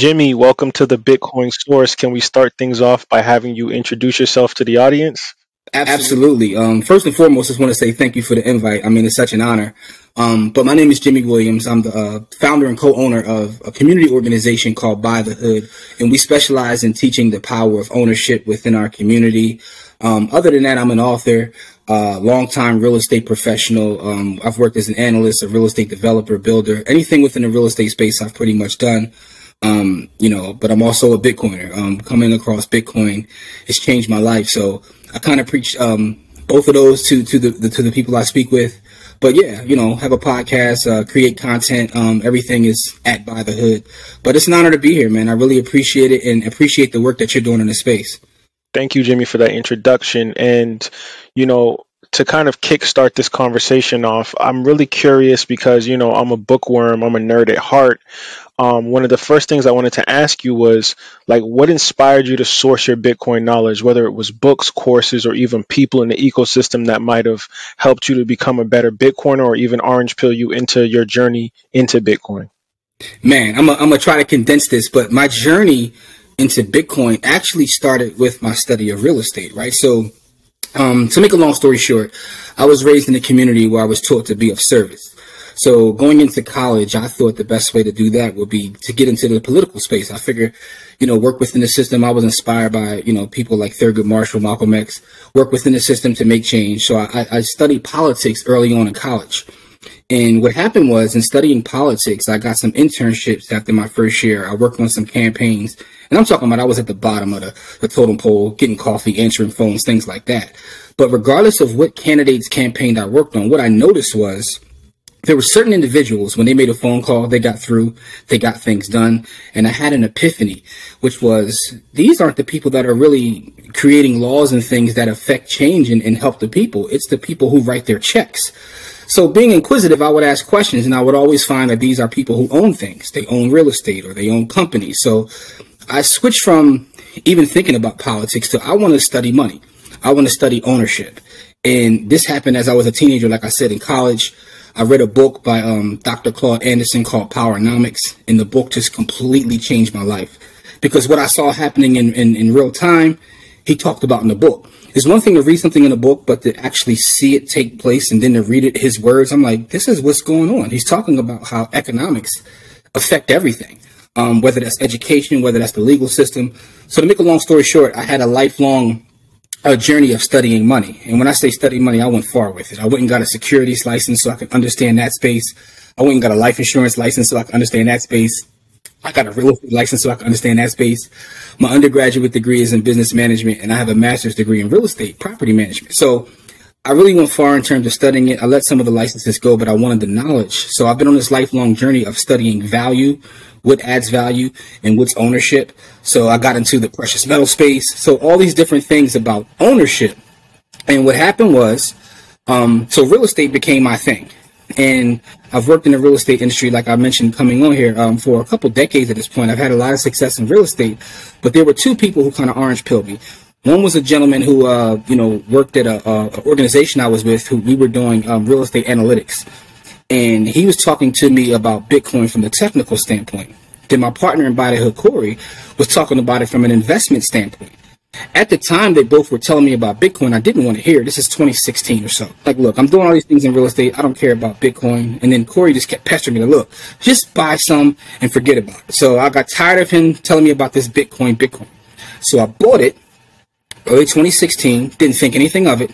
Jimmy, welcome to the Bitcoin Source. Can we start things off by having you introduce yourself to the audience? Absolutely. Um, first and foremost, I just want to say thank you for the invite. I mean, it's such an honor. Um, but my name is Jimmy Williams. I'm the uh, founder and co-owner of a community organization called Buy the Hood, and we specialize in teaching the power of ownership within our community. Um, other than that, I'm an author, uh, longtime real estate professional. Um, I've worked as an analyst, a real estate developer, builder, anything within the real estate space. I've pretty much done. Um, you know, but I'm also a Bitcoiner. Um, coming across Bitcoin has changed my life. So I kind of preach um, both of those to to the, the, to the people I speak with. But yeah, you know, have a podcast, uh, create content. Um, everything is at Buy the Hood. But it's an honor to be here, man. I really appreciate it and appreciate the work that you're doing in the space. Thank you, Jimmy, for that introduction. And you know, to kind of kickstart this conversation off, I'm really curious because, you know, I'm a bookworm, I'm a nerd at heart um, one of the first things I wanted to ask you was like, what inspired you to source your Bitcoin knowledge, whether it was books, courses, or even people in the ecosystem that might have helped you to become a better Bitcoiner or even orange pill you into your journey into Bitcoin? Man, I'm to try to condense this, but my journey into Bitcoin actually started with my study of real estate, right? So, um, to make a long story short, I was raised in a community where I was taught to be of service. So going into college, I thought the best way to do that would be to get into the political space. I figured, you know, work within the system. I was inspired by, you know, people like Thurgood Marshall, Malcolm X, work within the system to make change. So I, I studied politics early on in college. And what happened was in studying politics, I got some internships after my first year. I worked on some campaigns. And I'm talking about I was at the bottom of the, the totem pole, getting coffee, answering phones, things like that. But regardless of what candidate's campaign I worked on, what I noticed was there were certain individuals when they made a phone call, they got through, they got things done. And I had an epiphany, which was these aren't the people that are really creating laws and things that affect change and, and help the people. It's the people who write their checks. So being inquisitive, I would ask questions and I would always find that these are people who own things. They own real estate or they own companies. So I switched from even thinking about politics to I want to study money. I want to study ownership. And this happened as I was a teenager, like I said, in college. I read a book by um, Dr. Claude Anderson called Powernomics, and the book just completely changed my life because what I saw happening in, in, in real time, he talked about in the book. It's one thing to read something in a book, but to actually see it take place and then to read it, his words, I'm like, this is what's going on. He's talking about how economics affect everything, um, whether that's education, whether that's the legal system. So to make a long story short, I had a lifelong a journey of studying money. And when I say study money, I went far with it. I went and got a securities license so I could understand that space. I went and got a life insurance license so I could understand that space. I got a real estate license so I could understand that space. My undergraduate degree is in business management and I have a master's degree in real estate, property management. So I really went far in terms of studying it. I let some of the licenses go, but I wanted the knowledge. So I've been on this lifelong journey of studying value, what adds value and what's ownership. So I got into the precious metal space. So all these different things about ownership. And what happened was, um, so real estate became my thing. And I've worked in the real estate industry, like I mentioned, coming on here um, for a couple decades at this point. I've had a lot of success in real estate, but there were two people who kind of orange pilled me. One was a gentleman who, uh, you know, worked at a, a, organization I was with, who we were doing um, real estate analytics and he was talking to me about Bitcoin from the technical standpoint. Then my partner in Buy the Hood, Corey, was talking about it from an investment standpoint. At the time they both were telling me about Bitcoin, I didn't want to hear. This is 2016 or so. Like, look, I'm doing all these things in real estate. I don't care about Bitcoin. And then Corey just kept pestering me to look, just buy some and forget about it. So I got tired of him telling me about this Bitcoin, Bitcoin. So I bought it early 2016. Didn't think anything of it.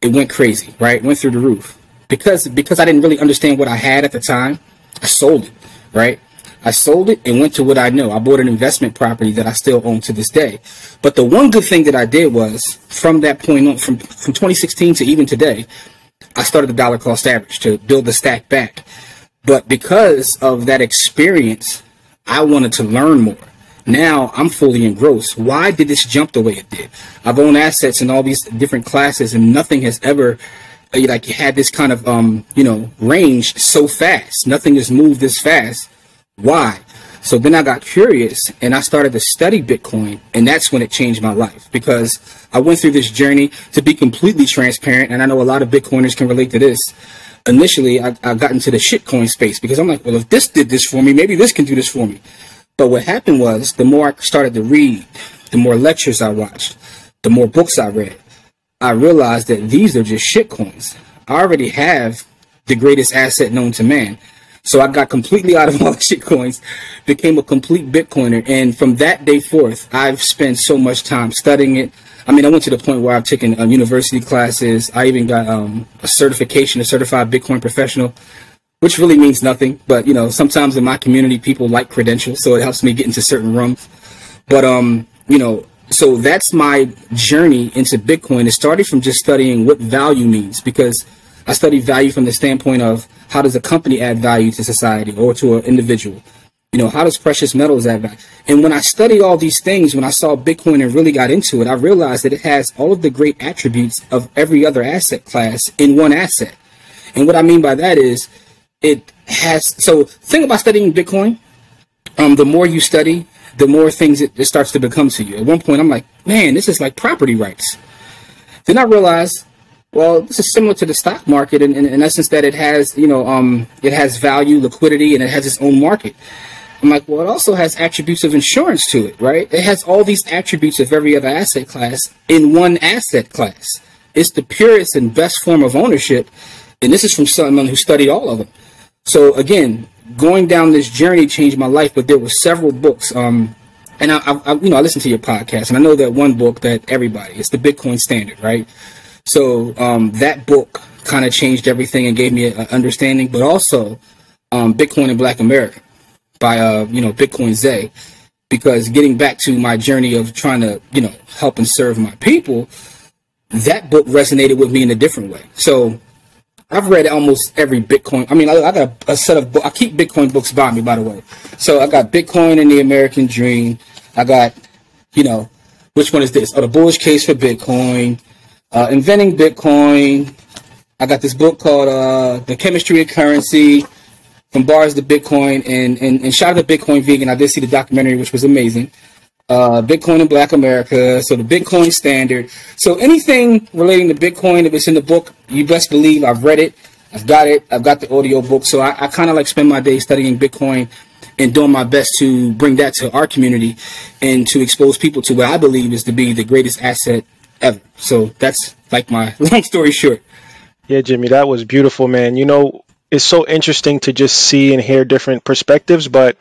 It went crazy, right? Went through the roof because because I didn't really understand what I had at the time, I sold it, right? I sold it and went to what I know. I bought an investment property that I still own to this day. But the one good thing that I did was from that point on, from, from 2016 to even today, I started the dollar cost average to build the stack back. But because of that experience, I wanted to learn more. Now I'm fully engrossed. Why did this jump the way it did? I've owned assets in all these different classes and nothing has ever like you had this kind of um you know range so fast. Nothing has moved this fast. Why? So then i got curious and i started to study bitcoin and that's when it changed my life because i went through this journey to be completely transparent and i know a lot of bitcoiners can relate to this. Initially i, I got into the shitcoin space because i'm like well if this did this for me maybe this can do this for me. But what happened was the more I started to read, the more lectures I watched, the more books I read, I realized that these are just shit coins. I already have the greatest asset known to man. So I got completely out of all the shit coins, became a complete Bitcoiner. And from that day forth, I've spent so much time studying it. I mean, I went to the point where I've taken um, university classes. I even got um, a certification, a certified Bitcoin professional, which really means nothing. But, you know, sometimes in my community, people like credentials. So it helps me get into certain rooms. But, um, you know, so that's my journey into Bitcoin. It started from just studying what value means because I study value from the standpoint of how does a company add value to society or to an individual? You know, how does precious metals add value? And when I studied all these things, when I saw Bitcoin and really got into it, I realized that it has all of the great attributes of every other asset class in one asset. And what I mean by that is it has, so think about studying Bitcoin. Um, the more you study, the more things it, it starts to become to you. At one point, I'm like, man, this is like property rights. Then I realized well, this is similar to the stock market in, in, in, essence that it has, you know, um, it has value, liquidity, and it has its own market. I'm like, well, it also has attributes of insurance to it, right? It has all these attributes of every other asset class in one asset class. It's the purest and best form of ownership, and this is from someone who studied all of them. So again, going down this journey changed my life, but there were several books. Um, and I, I, you know, I listened to your podcast, and I know that one book that everybody, it's the Bitcoin Standard, right? So um, that book kind of changed everything and gave me an understanding, but also um, Bitcoin in Black America by uh, you know Bitcoin Zay, because getting back to my journey of trying to you know help and serve my people, that book resonated with me in a different way. So I've read almost every Bitcoin. I mean, I, I got a, set of I keep Bitcoin books by me, by the way. So I got Bitcoin and the American Dream. I got, you know, which one is this? Oh, the bullish case for Bitcoin uh, inventing Bitcoin. I got this book called uh, The Chemistry of Currency from Bars to Bitcoin. And, and, and shout out to Bitcoin Vegan. I did see the documentary, which was amazing. Uh, Bitcoin in Black America. So the Bitcoin Standard. So anything relating to Bitcoin, if it's in the book, you best believe I've read it. I've got it. I've got the audio book. So I, I kind of like spend my day studying Bitcoin and doing my best to bring that to our community and to expose people to what I believe is to be the greatest asset ever. So that's like my long story short. Yeah, Jimmy, that was beautiful, man. You know, it's so interesting to just see and hear different perspectives, but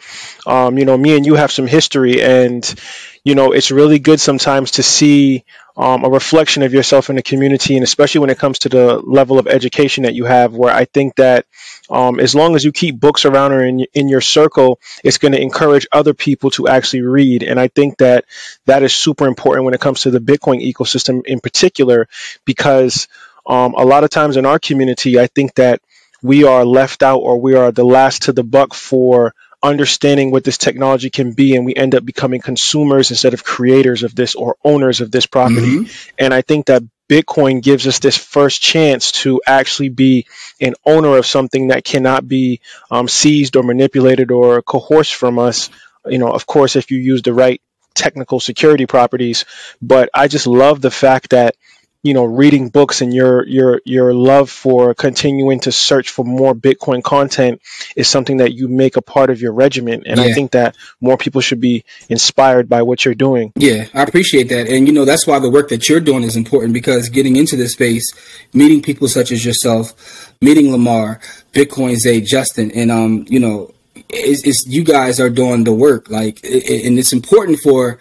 um, you know, me and you have some history, and you know, it's really good sometimes to see um, a reflection of yourself in the community, and especially when it comes to the level of education that you have, where I think that um, as long as you keep books around or in, in your circle, it's going to encourage other people to actually read. And I think that that is super important when it comes to the Bitcoin ecosystem in particular, because um, a lot of times in our community, I think that we are left out or we are the last to the buck for understanding what this technology can be and we end up becoming consumers instead of creators of this or owners of this property mm-hmm. and i think that bitcoin gives us this first chance to actually be an owner of something that cannot be um, seized or manipulated or coerced from us you know of course if you use the right technical security properties but i just love the fact that you know reading books and your your your love for continuing to search for more bitcoin content is something that you make a part of your regimen and yeah. i think that more people should be inspired by what you're doing. Yeah i appreciate that. And you know that's why the work that you're doing is important because getting into this space meeting people such as yourself meeting lamar bitcoin zay justin and um you know it's, it's you guys are doing the work. Like and it's important for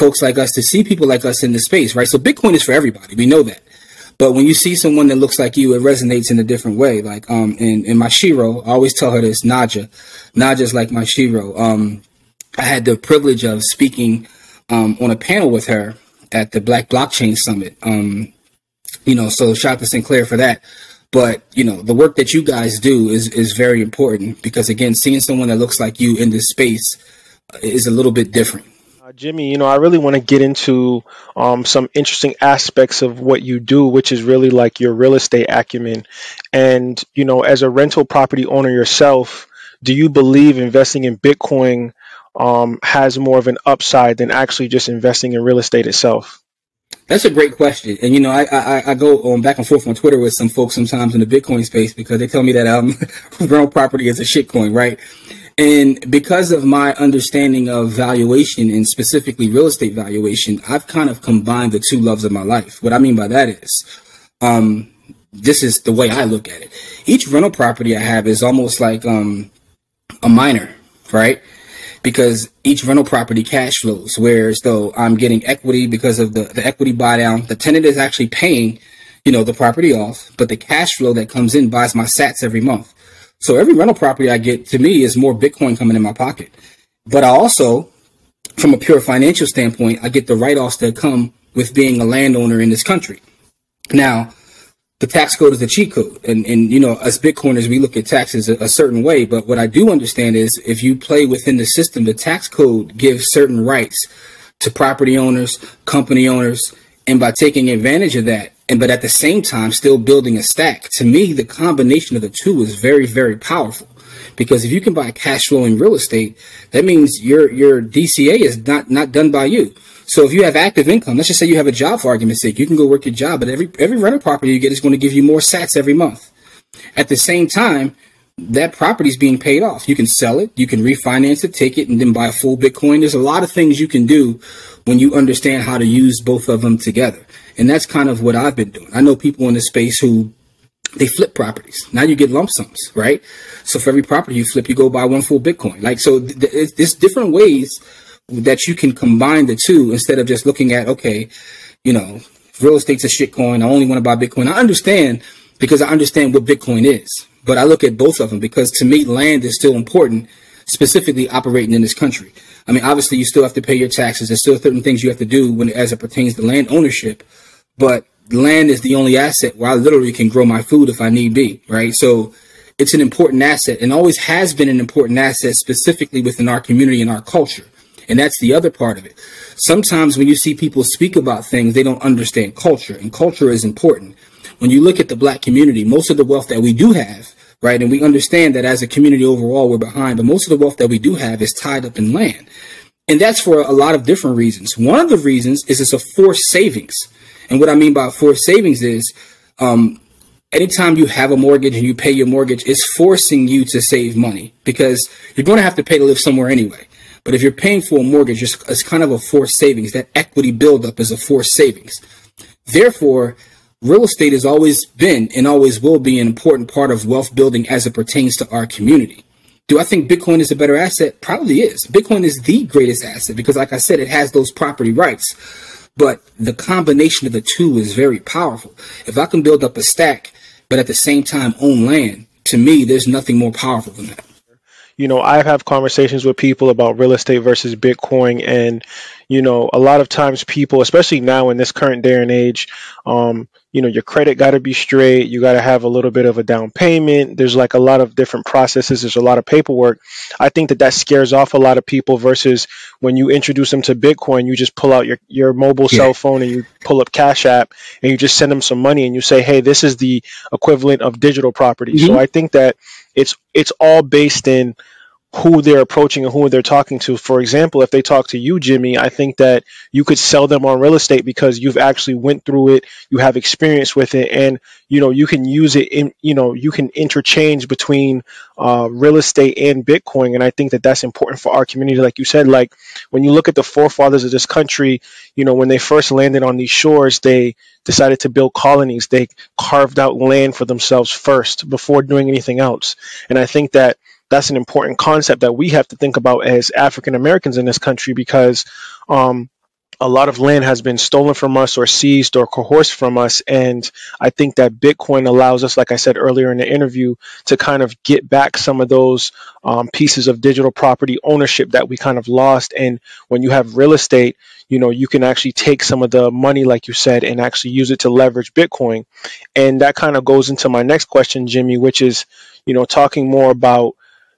folks like us to see people like us in the space, right? So Bitcoin is for everybody. We know that. But when you see someone that looks like you, it resonates in a different way. Like um in, in my shero, I always tell her this, Najah. Najah's like my shero. Um I had the privilege of speaking um on a panel with her at the Black Blockchain Summit. Um, you know, so shout out to Sinclair for that. But you know, the work that you guys do is is very important because again, seeing someone that looks like you in this space is a little bit different. Jimmy, you know, I really want to get into um, some interesting aspects of what you do, which is really like your real estate acumen. And, you know, as a rental property owner yourself, do you believe investing in Bitcoin um, has more of an upside than actually just investing in real estate itself? That's a great question, and you know, I I, I go on back and forth on Twitter with some folks sometimes in the Bitcoin space because they tell me that um rental property is a shitcoin, right? And because of my understanding of valuation and specifically real estate valuation, I've kind of combined the two loves of my life. What I mean by that is, um, this is the way I look at it. Each rental property I have is almost like um, a miner, right? Because each rental property cash flows, whereas though I'm getting equity because of the, the equity buy down, the tenant is actually paying, you know, the property off, but the cash flow that comes in buys my sats every month. So every rental property I get to me is more Bitcoin coming in my pocket. But I also, from a pure financial standpoint, I get the write offs that come with being a landowner in this country. Now, the tax code is the cheat code. And, and, you know, as Bitcoiners, we look at taxes a, a, certain way. But what I do understand is if you play within the system, the tax code gives certain rights to property owners, company owners. And by taking advantage of that, and but at the same time still building a stack. To me, the combination of the two is very, very powerful. Because if you can buy cash flowing real estate, that means your your DCA is not not done by you. So if you have active income, let's just say you have a job for argument's sake, you can go work your job, but every every rental property you get is going to give you more sats every month. At the same time, that property is being paid off. You can sell it, you can refinance it, take it, and then buy a full Bitcoin. There's a lot of things you can do when you understand how to use both of them together. And that's kind of what I've been doing. I know people in this space who they flip properties. Now you get lump sums, right? So for every property you flip, you go buy one full Bitcoin. Like, so th- th- there's different ways that you can combine the two instead of just looking at, okay, you know, real estate's a shitcoin. I only want to buy Bitcoin. I understand because I understand what Bitcoin is, but I look at both of them because to me, land is still important, specifically operating in this country. I mean, obviously you still have to pay your taxes. There's still certain things you have to do when, as it pertains to land ownership but land is the only asset where I literally can grow my food if I need be, right? So it's an important asset and always has been an important asset specifically within our community and our culture. And that's the other part of it. Sometimes when you see people speak about things, they don't understand culture and culture is important. When you look at the black community, most of the wealth that we do have, right? And we understand that as a community overall, we're behind, but most of the wealth that we do have is tied up in land. And that's for a lot of different reasons. One of the reasons is it's a forced savings. And what I mean by forced savings is um, anytime you have a mortgage and you pay your mortgage, it's forcing you to save money because you're going to have to pay to live somewhere anyway. But if you're paying for a mortgage, it's, it's kind of a forced savings. That equity buildup is a forced savings. Therefore, real estate has always been and always will be an important part of wealth building as it pertains to our community. Do I think Bitcoin is a better asset? Probably is. Bitcoin is the greatest asset because, like I said, it has those property rights. But the combination of the two is very powerful. If I can build up a stack, but at the same time own land, to me, there's nothing more powerful than that. You know, I have conversations with people about real estate versus Bitcoin, and you know, a lot of times people, especially now in this current day and age, um, you know your credit got to be straight you got to have a little bit of a down payment there's like a lot of different processes there's a lot of paperwork i think that that scares off a lot of people versus when you introduce them to bitcoin you just pull out your, your mobile yeah. cell phone and you pull up cash app and you just send them some money and you say hey this is the equivalent of digital property mm-hmm. so i think that it's it's all based in who they're approaching and who they're talking to. For example, if they talk to you, Jimmy, I think that you could sell them on real estate because you've actually went through it, you have experience with it, and you know you can use it in you know you can interchange between uh, real estate and Bitcoin, and I think that that's important for our community. Like you said, like when you look at the forefathers of this country, you know when they first landed on these shores, they decided to build colonies. They carved out land for themselves first before doing anything else, and I think that that's an important concept that we have to think about as African Americans in this country because um, a lot of land has been stolen from us or seized or coerced from us. And I think that Bitcoin allows us, like I said earlier in the interview, to kind of get back some of those um, pieces of digital property ownership that we kind of lost. And when you have real estate, you know, you can actually take some of the money, like you said, and actually use it to leverage Bitcoin. And that kind of goes into my next question, Jimmy, which is, you know, talking more about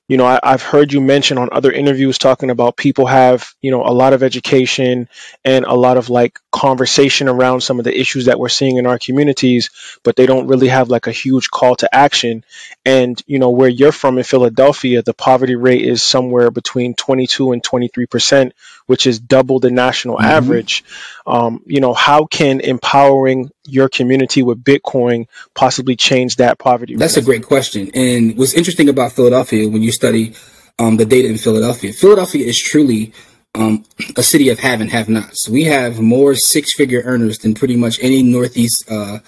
you know, I, have heard you mention on other interviews talking about people have, you know, a lot of education and a lot of like conversation around some of the issues that we're seeing in our communities, but they don't really have like a huge call to action. And, you know, where you're from in Philadelphia, the poverty rate is somewhere between 22 and 23 percent, which is double the national mm-hmm. average. Um, you know, how can empowering your community with Bitcoin possibly change that poverty? Rate? That's rate? a great question. And what's interesting about Philadelphia when you study um, the data in Philadelphia. Philadelphia is truly um, a city of have and have nots. We have more six figure earners than pretty much any Northeast uh,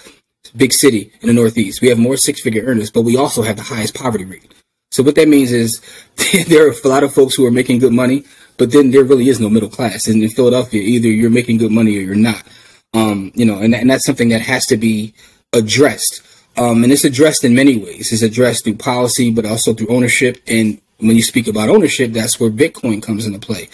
big city in the Northeast. We have more six figure earners, but we also have the highest poverty rate. So what that means is there are a lot of folks who are making good money, but then there really is no middle class. And in Philadelphia, either you're making good money or you're not. Um, you know, and, and that's something that has to be addressed. Um, and it's addressed in many ways. It's addressed through policy, but also through ownership. And when you speak about ownership, that's where Bitcoin comes into play.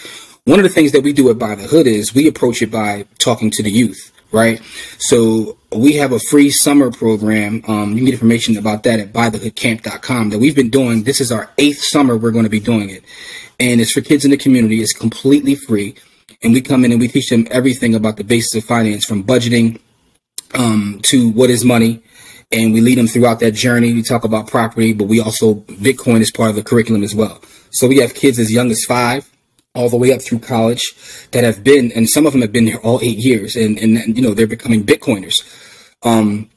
One of the things that we do at Buy the Hood is we approach it by talking to the youth, right? So we have a free summer program. Um, you can get information about that at buythehoodcamp.com that we've been doing. This is our eighth summer we're going to be doing it. And it's for kids in the community. It's completely free. And we come in and we teach them everything about the basics of finance from budgeting um, to what is money. And we lead them throughout that journey. We talk about property, but we also, Bitcoin is part of the curriculum as well. So we have kids as young as five all the way up through college that have been, and some of them have been here all eight years, and and you know they're becoming Bitcoiners. Um,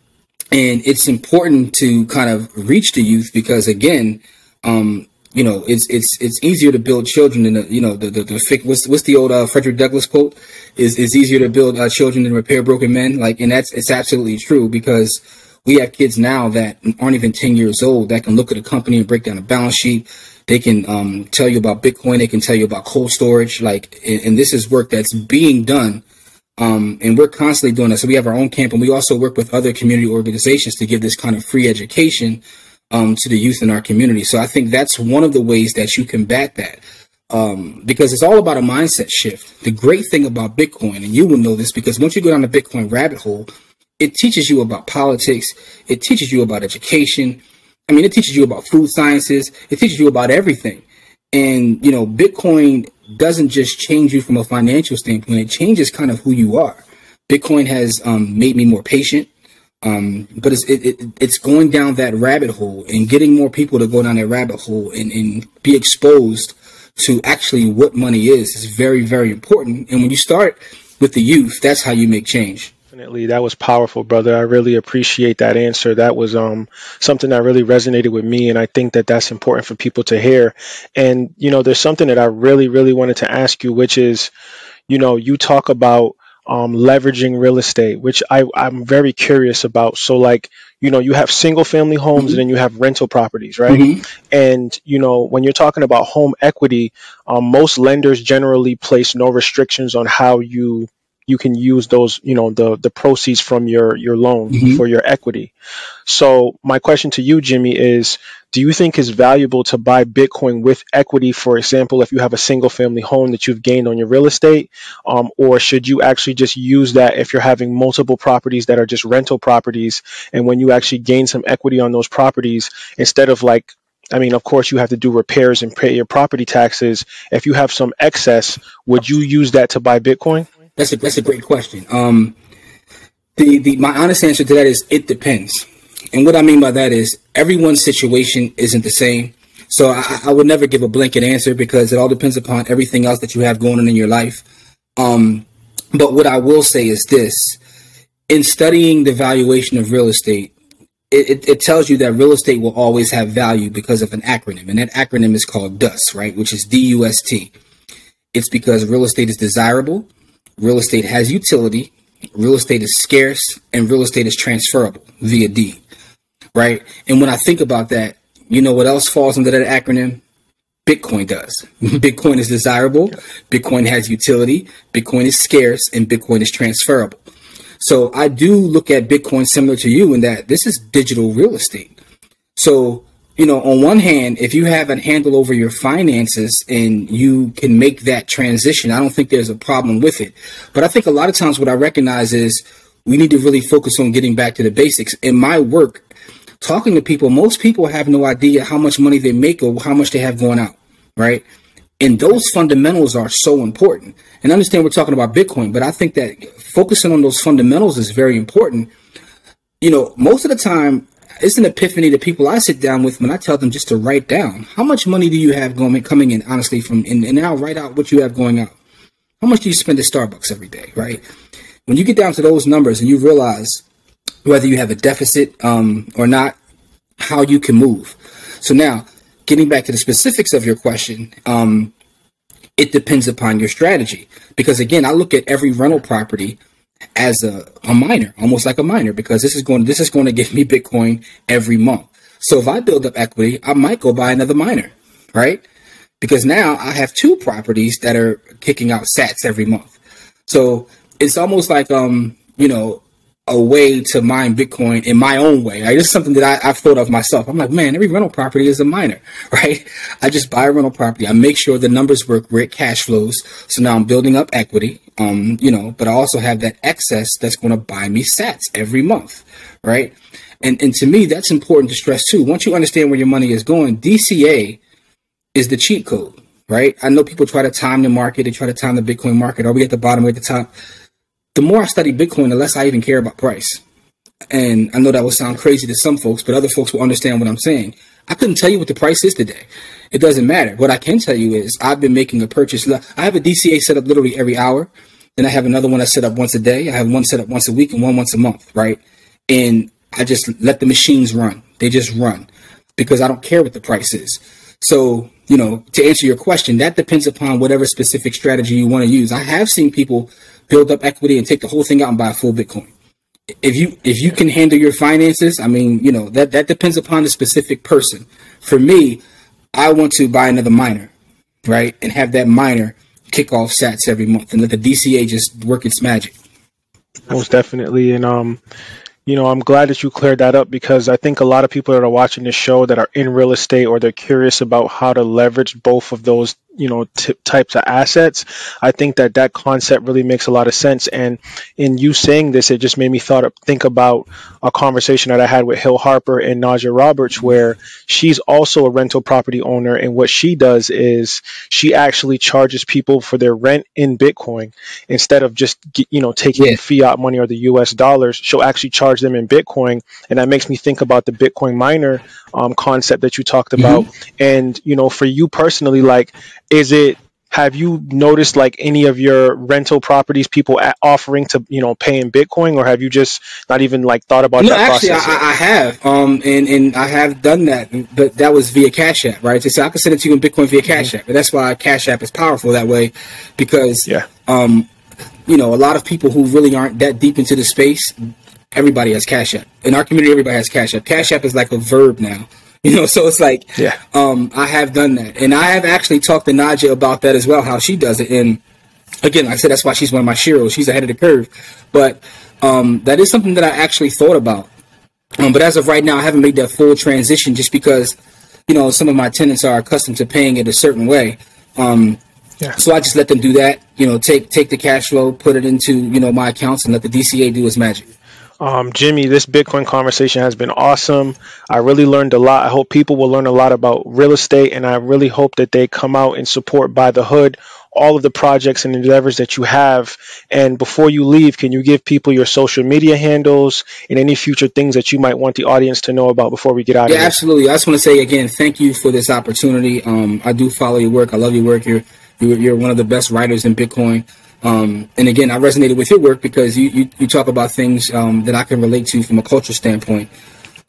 and it's important to kind of reach the youth because again, um, you know, it's it's it's easier to build children than you know the the, the what's what's the old uh, Frederick Douglass quote is is easier to build uh, children than repair broken men. Like, and that's it's absolutely true because we have kids now that aren't even 10 years old that can look at a company and break down a balance sheet they can um, tell you about Bitcoin. They can tell you about cold storage. Like, and, and this is work that's being done. Um, and we're constantly doing that. So we have our own camp and we also work with other community organizations to give this kind of free education um, to the youth in our community. So I think that's one of the ways that you combat that. Um, because it's all about a mindset shift. The great thing about Bitcoin, and you will know this because once you go down the Bitcoin rabbit hole, it teaches you about politics, it teaches you about education, I mean, it teaches you about food sciences. It teaches you about everything. And, you know, Bitcoin doesn't just change you from a financial standpoint. It changes kind of who you are. Bitcoin has um, made me more patient. Um, but it's, it, it, it's going down that rabbit hole and getting more people to go down that rabbit hole and, and be exposed to actually what money is is very, very important. And when you start with the youth, that's how you make change. Definitely, that was powerful, brother. I really appreciate that answer. That was um, something that really resonated with me, and I think that that's important for people to hear. And you know, there's something that I really, really wanted to ask you, which is, you know, you talk about um, leveraging real estate, which I, I'm very curious about. So, like, you know, you have single family homes mm-hmm. and then you have rental properties, right? Mm-hmm. And, you know, when you're talking about home equity, um, most lenders generally place no restrictions on how you you can use those, you know, the the proceeds from your your loan mm-hmm. for your equity. So my question to you, Jimmy, is: Do you think it's valuable to buy Bitcoin with equity? For example, if you have a single family home that you've gained on your real estate, um, or should you actually just use that if you're having multiple properties that are just rental properties, and when you actually gain some equity on those properties, instead of like I mean, of course, you have to do repairs and pay your property taxes. If you have some excess, would you use that to buy Bitcoin? That's a that's a great question. Um, the the my honest answer to that is it depends. And what I mean by that is everyone's situation isn't the same. So I, I would never give a blanket answer because it all depends upon everything else that you have going on in your life. Um, but what I will say is this: in studying the valuation of real estate, it, it, tells you that real estate will always have value because of an acronym, and that acronym is called DUST, right? Which is D U S T. It's because real estate is desirable, real estate has utility, real estate is scarce, and real estate is transferable via deed, right? And when I think about that, you know what else falls under that acronym? Bitcoin does. Bitcoin is desirable, Bitcoin has utility, Bitcoin is scarce, and Bitcoin is transferable. So I do look at Bitcoin similar to you in that this is digital real estate. So you know, on one hand, if you have a handle over your finances and you can make that transition, I don't think there's a problem with it. But I think a lot of times what I recognize is we need to really focus on getting back to the basics. In my work, talking to people, most people have no idea how much money they make or how much they have going out, right? And those fundamentals are so important. And I understand we're talking about Bitcoin, but I think that focusing on those fundamentals is very important. You know, most of the time, it's an epiphany to people I sit down with when I tell them just to write down how much money do you have going coming in honestly from and, and now write out what you have going out. How much do you spend at Starbucks every day, right? When you get down to those numbers and you realize whether you have a deficit um, or not, how you can move. So now getting back to the specifics of your question, um, it depends upon your strategy. Because again, I look at every rental property as a, a miner, almost like a miner, because this is going this is going to give me Bitcoin every month. So if I build up equity, I might go buy another miner, right? Because now I have two properties that are kicking out sats every month. So it's almost like um, you know, a way to mine Bitcoin in my own way. Right? Is something that I, have thought of myself. I'm like, man, every rental property is a miner, right? I just buy a rental property. I make sure the numbers work it cash flows. So now I'm building up equity, um, you know, but I also have that excess that's going to buy me sats every month, right? And, and to me, that's important to stress too. Once you understand where your money is going, DCA is the cheat code, right? I know people try to time the market. They try to time the Bitcoin market. Are we at the bottom or at the top? the more I study Bitcoin, the less I even care about price. And I know that will sound crazy to some folks, but other folks will understand what I'm saying. I couldn't tell you what the price is today. It doesn't matter. What I can tell you is I've been making a purchase. I have a DCA set up literally every hour. Then I have another one I set up once a day. I have one set up once a week and one once a month, right? And I just let the machines run. They just run because I don't care what the price is. So, you know, to answer your question, that depends upon whatever specific strategy you want to use. I have seen people build up equity and take the whole thing out and buy a full Bitcoin. If you if you can handle your finances, I mean, you know, that that depends upon the specific person. For me, I want to buy another miner, right? And have that miner kick off sats every month and let the DCA just work its magic. Most definitely. And um you know, I'm glad that you cleared that up because I think a lot of people that are watching this show that are in real estate or they're curious about how to leverage both of those you know t- types of assets. I think that that concept really makes a lot of sense. And in you saying this it just made me thought of, think about a conversation that i had with hill harper and najah roberts where she's also a rental property owner. And what she does is she actually charges people for their rent in bitcoin instead of just you know taking yeah. fiat money or the us dollars. She'll actually charge them in bitcoin. And that makes me think about the bitcoin miner um, concept that you talked about. Mm-hmm. and you know for you personally like is it have you noticed like any of your rental properties people offering to you know pay in bitcoin or have you just not even like thought about no, that actually I, I, have um and and i have done that but that was via cash app right? So i can send it to you in bitcoin via cash mm-hmm. app but that's why cash app is powerful that way because yeah. um you know a lot of people who really aren't that deep into the space everybody has cash app. In our community everybody has cash app. Cash app is like a verb now You know, so it's like, yeah, um, I have done that, and I have actually talked to Najah about that as well, how she does it. And again, like I said that's why she's one of my sheroes. She's ahead of the curve, but um, that is something that I actually thought about. Um, but as of right now, I haven't made that full transition just because, you know, some of my tenants are accustomed to paying it a certain way. Um, yeah. So I just let them do that. You know, take take the cash flow, put it into you know my accounts, and let the DCA do its magic. Um, Jimmy, this Bitcoin conversation has been awesome. I really learned a lot. I hope people will learn a lot about real estate, and I really hope that they come out and support Buy the Hood, all of the projects and endeavors that you have. And before you leave, can you give people your social media handles and any future things that you might want the audience to know about before we get out yeah, of here? absolutely. I just want to say again, thank you for this opportunity. Um, I do follow your work. I love your work. You're, you're one of the best writers in Bitcoin. Um, and again, I resonated with your work because you, you, you talk about things um, that I can relate to from a culture standpoint.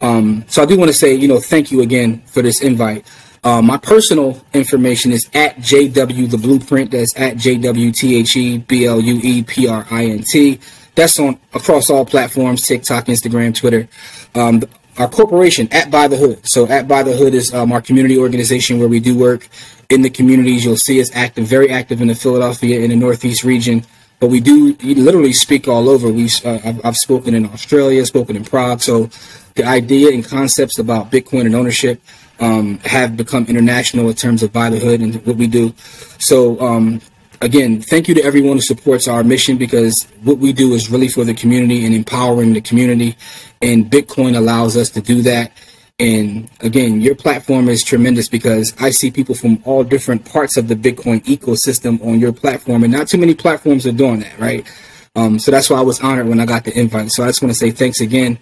Um, so I do want to say, you know, thank you again for this invite. Uh, my personal information is at JW the Blueprint. That's at JW T H E B L U E P R I N T. That's on across all platforms: TikTok, Instagram, Twitter. Um, our corporation at Buy the Hood. So at Buy the Hood is um, our community organization where we do work in the communities. You'll see us active, very active in the Philadelphia in the Northeast region. But we do literally speak all over. We uh, I've, I've, spoken in Australia, spoken in Prague. So the idea and concepts about Bitcoin and ownership um, have become international in terms of Buy the Hood and what we do. So um, again, thank you to everyone who supports our mission because what we do is really for the community and empowering the community. And Bitcoin allows us to do that. And again, your platform is tremendous because I see people from all different parts of the Bitcoin ecosystem on your platform, and not too many platforms are doing that, right? Um, so that's why I was honored when I got the invite. So I just want to say thanks again,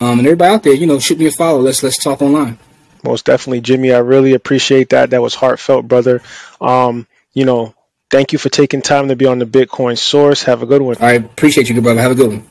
um, and everybody out there, you know, shoot me a follow. Let's let's talk online. Most definitely, Jimmy. I really appreciate that. That was heartfelt, brother. Um, you know, thank you for taking time to be on the Bitcoin Source. Have a good one. I appreciate you, good brother. Have a good one.